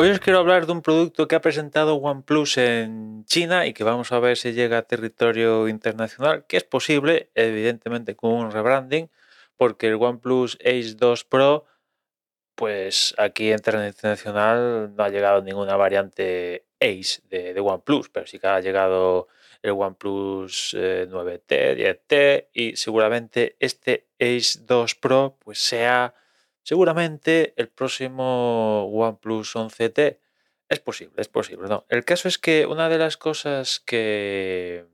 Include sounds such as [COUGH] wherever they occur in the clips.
Hoy os quiero hablar de un producto que ha presentado OnePlus en China y que vamos a ver si llega a territorio internacional, que es posible, evidentemente con un rebranding, porque el OnePlus Ace 2 Pro, pues aquí en internacional no ha llegado ninguna variante Ace de, OnePlus, pero sí que ha llegado el OnePlus 9T, eh, 10T y seguramente este Ace 2 Pro pues sea Seguramente el próximo OnePlus 11T es posible, es posible. No. El caso es que una de las cosas que,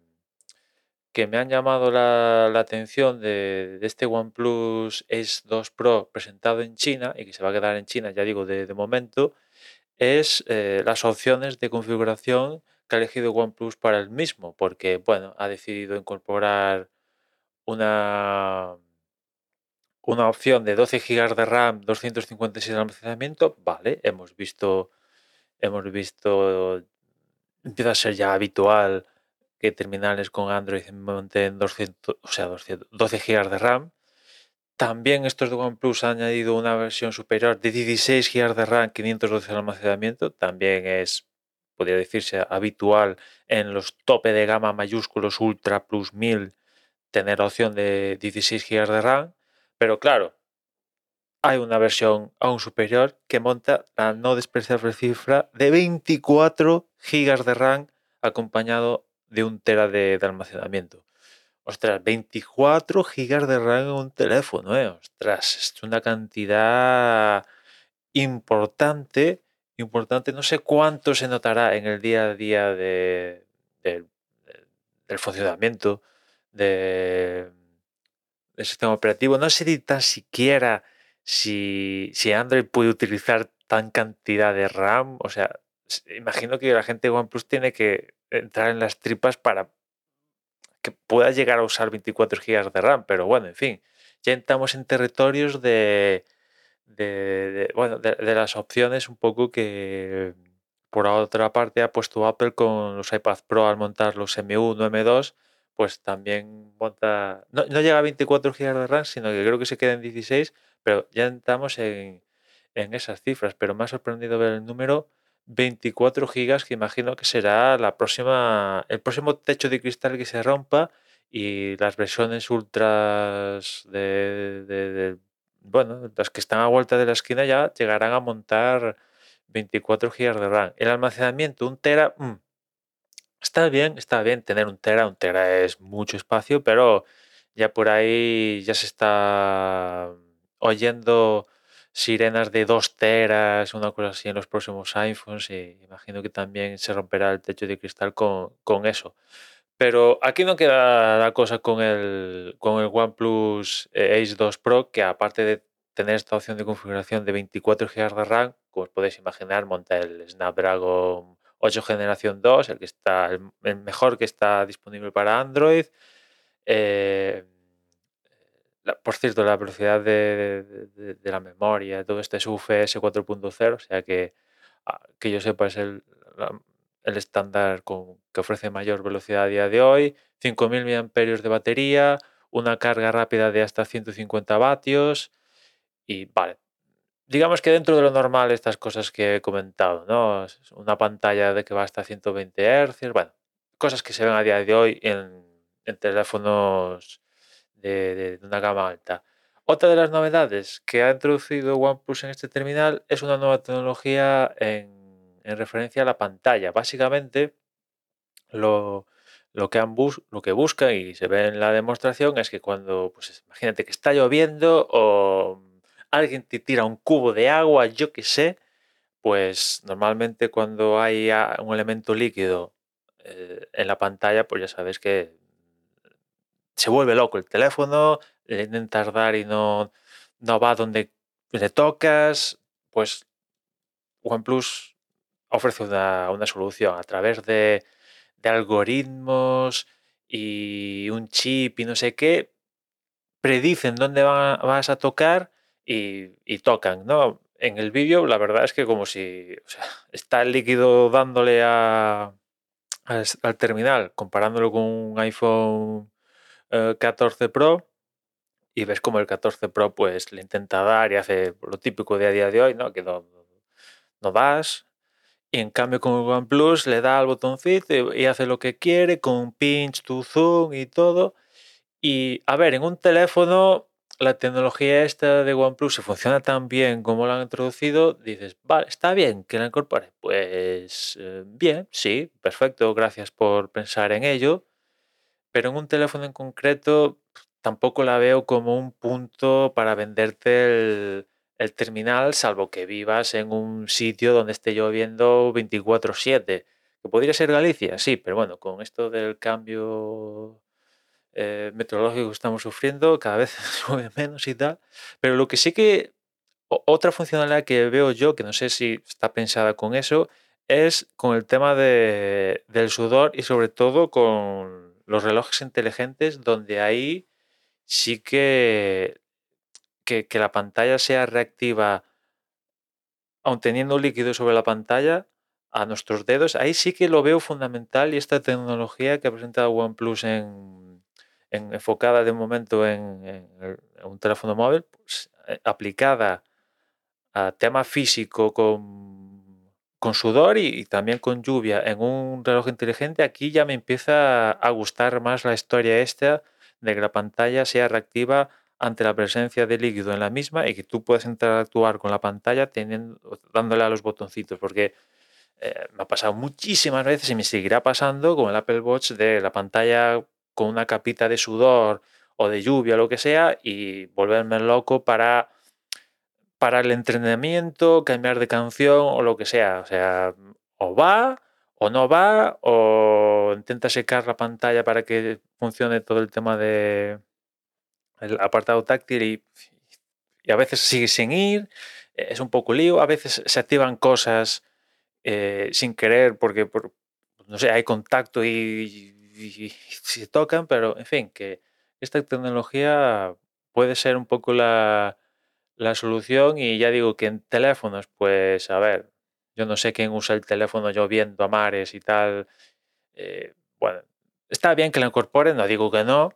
que me han llamado la, atención de, este OnePlus Ace 2 Pro presentado en China y que se va a quedar en China, ya digo, de, momento, es eh, las opciones de configuración que ha elegido OnePlus para el mismo, porque, bueno, ha decidido incorporar una una opción de 12 GB de RAM, 256 de almacenamiento, vale, hemos visto, hemos visto, empieza a ser ya habitual que terminales con Android monten 200, o sea, 12 GB de RAM. También estos de OnePlus han añadido una versión superior de 16 GB de RAM, 512 de almacenamiento. También es, podría decirse, habitual en los tope de gama mayúsculos Ultra Plus 1000 tener opción de 16 GB de RAM. Pero claro, hay una versión aún superior que monta la no despreciable cifra de 24 GB de RAM acompañado de un tera de, almacenamiento. Ostras, 24 GB de RAM en un teléfono, ¿eh? Ostras, es una cantidad importante, importante. No sé cuánto se notará en el día a día del funcionamiento de el sistema operativo. No sé ni tan siquiera si, si Android puede utilizar tan cantidad de RAM. O sea, imagino que la gente de OnePlus tiene que entrar en las tripas para que pueda llegar a usar 24 GB de RAM. Pero bueno, en fin, ya entramos en territorios de, de, bueno, de, las opciones un poco que por otra parte ha puesto Apple con los iPad Pro al montar los M1, M2 pues también monta, no, llega a 24 GB de RAM, sino que creo que se queda en 16, pero ya estamos en, esas cifras. Pero me ha sorprendido ver el número 24 GB, que imagino que será la próxima, el próximo techo de cristal que se rompa y las versiones ultras de, bueno, las que están a vuelta de la esquina ya llegarán a montar 24 GB de RAM. El almacenamiento, un tera, mm, Está bien, está bien tener un tera, un tera es mucho espacio, pero ya por ahí ya se está oyendo sirenas de dos teras, una cosa así en los próximos iPhones y imagino que también se romperá el techo de cristal con, eso. Pero aquí no queda la cosa con el, con el OnePlus eh, Ace 2 Pro, que aparte de tener esta opción de configuración de 24 GB de RAM, como os podéis imaginar, monta el Snapdragon 8 generación 2, el que está el mejor que está disponible para Android. Eh, por cierto, la velocidad de, la memoria, todo este es UFS 4.0, o sea que, ah, que yo sepa es el, el estándar que ofrece mayor velocidad a día de hoy. 5.000 mAh de batería, una carga rápida de hasta 150 vatios. Y vale, digamos que dentro de lo normal estas cosas que he comentado, ¿no? Una pantalla de que va hasta 120 Hz, bueno, cosas que se ven a día de hoy en, teléfonos de, una gama alta. Otra de las novedades que ha introducido OnePlus en este terminal es una nueva tecnología en, referencia a la pantalla. Básicamente, lo, que han lo que busca y se ve en la demostración es que cuando, pues imagínate que está lloviendo o alguien te tira un cubo de agua, yo qué sé, pues normalmente cuando hay un elemento líquido eh, en la pantalla, pues ya sabes que se vuelve loco el teléfono, le intentas dar y no, no va donde le tocas, pues OnePlus ofrece una, solución a través de, algoritmos y un chip y no sé qué, predicen dónde vas a tocar y, tocan, ¿no? En el vídeo la verdad es que como si [LAUGHS] está el líquido dándole a, al terminal, comparándolo con un iPhone 14 eh, Pro, y ves como el 14 Pro pues le intenta dar y hace lo típico de a día de hoy, ¿no? Que no, no das Y en cambio con el OnePlus le da al botoncito y hace lo que quiere con pinch to zoom y todo. Y a ver, en un teléfono la tecnología esta de OnePlus se funciona tan bien como la han introducido, dices, vale, está bien que la incorpore. Pues eh, bien, sí, perfecto, gracias por pensar en ello. Pero en un teléfono en concreto tampoco la veo como un punto para venderte el, el terminal, salvo que vivas en un sitio donde esté lloviendo 24/7. Que podría ser Galicia, sí, pero bueno, con esto del cambio eh, meteorológico estamos sufriendo, cada vez [LAUGHS] menos y tal. Pero lo que sí que, otra funcionalidad que veo yo, que no sé si está pensada con eso, es con el tema de, del sudor y sobre todo con los relojes inteligentes, donde ahí sí que que, la pantalla sea reactiva, aun teniendo líquido sobre la pantalla, a nuestros dedos, ahí sí que lo veo fundamental y esta tecnología que ha presentado OnePlus en, enfocada de momento en, un teléfono móvil, pues, eh, aplicada a tema físico con, con sudor y, también con lluvia en un reloj inteligente, aquí ya me empieza a gustar más la historia esta de que la pantalla sea reactiva ante la presencia de líquido en la misma y que tú puedas interactuar con la pantalla dándole a los botoncitos, porque eh, me ha pasado muchísimas veces y me seguirá pasando con el Apple Watch de la pantalla con una capita de sudor o de lluvia o lo que sea y volverme loco para, para el entrenamiento, cambiar de canción o lo que sea. O sea, o va o no va o intenta secar la pantalla para que funcione todo el tema de, el apartado táctil y, y, a veces sigue sin ir, es un poco lío, a veces se activan cosas eh, sin querer porque, por, no sé, hay contacto y, se tocan, pero en fin, que esta tecnología puede ser un poco la, la solución y ya digo que en teléfonos, pues a ver, yo no sé quién usa el teléfono lloviendo a mares y tal. Eh, bueno, está bien que la incorporen, no digo que no,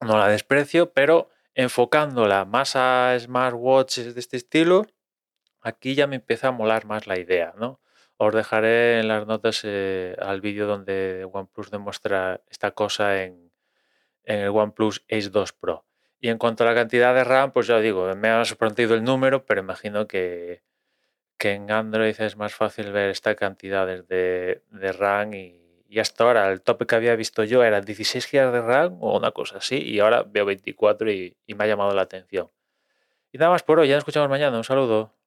no la desprecio, pero enfocándola más a smartwatches de este estilo, aquí ya me empieza a molar más la idea, ¿no? Os dejaré en las notas eh, al vídeo donde OnePlus demuestra esta cosa en, en, el OnePlus Ace 2 Pro. Y en cuanto a la cantidad de RAM, pues ya digo, me ha sorprendido el número, pero imagino que, en Android es más fácil ver esta cantidad de, RAM y, hasta ahora el tope que había visto yo era 16 GB de RAM o una cosa así, y ahora veo 24 y, y me ha llamado la atención. Y nada más por hoy, ya nos escuchamos mañana, un saludo.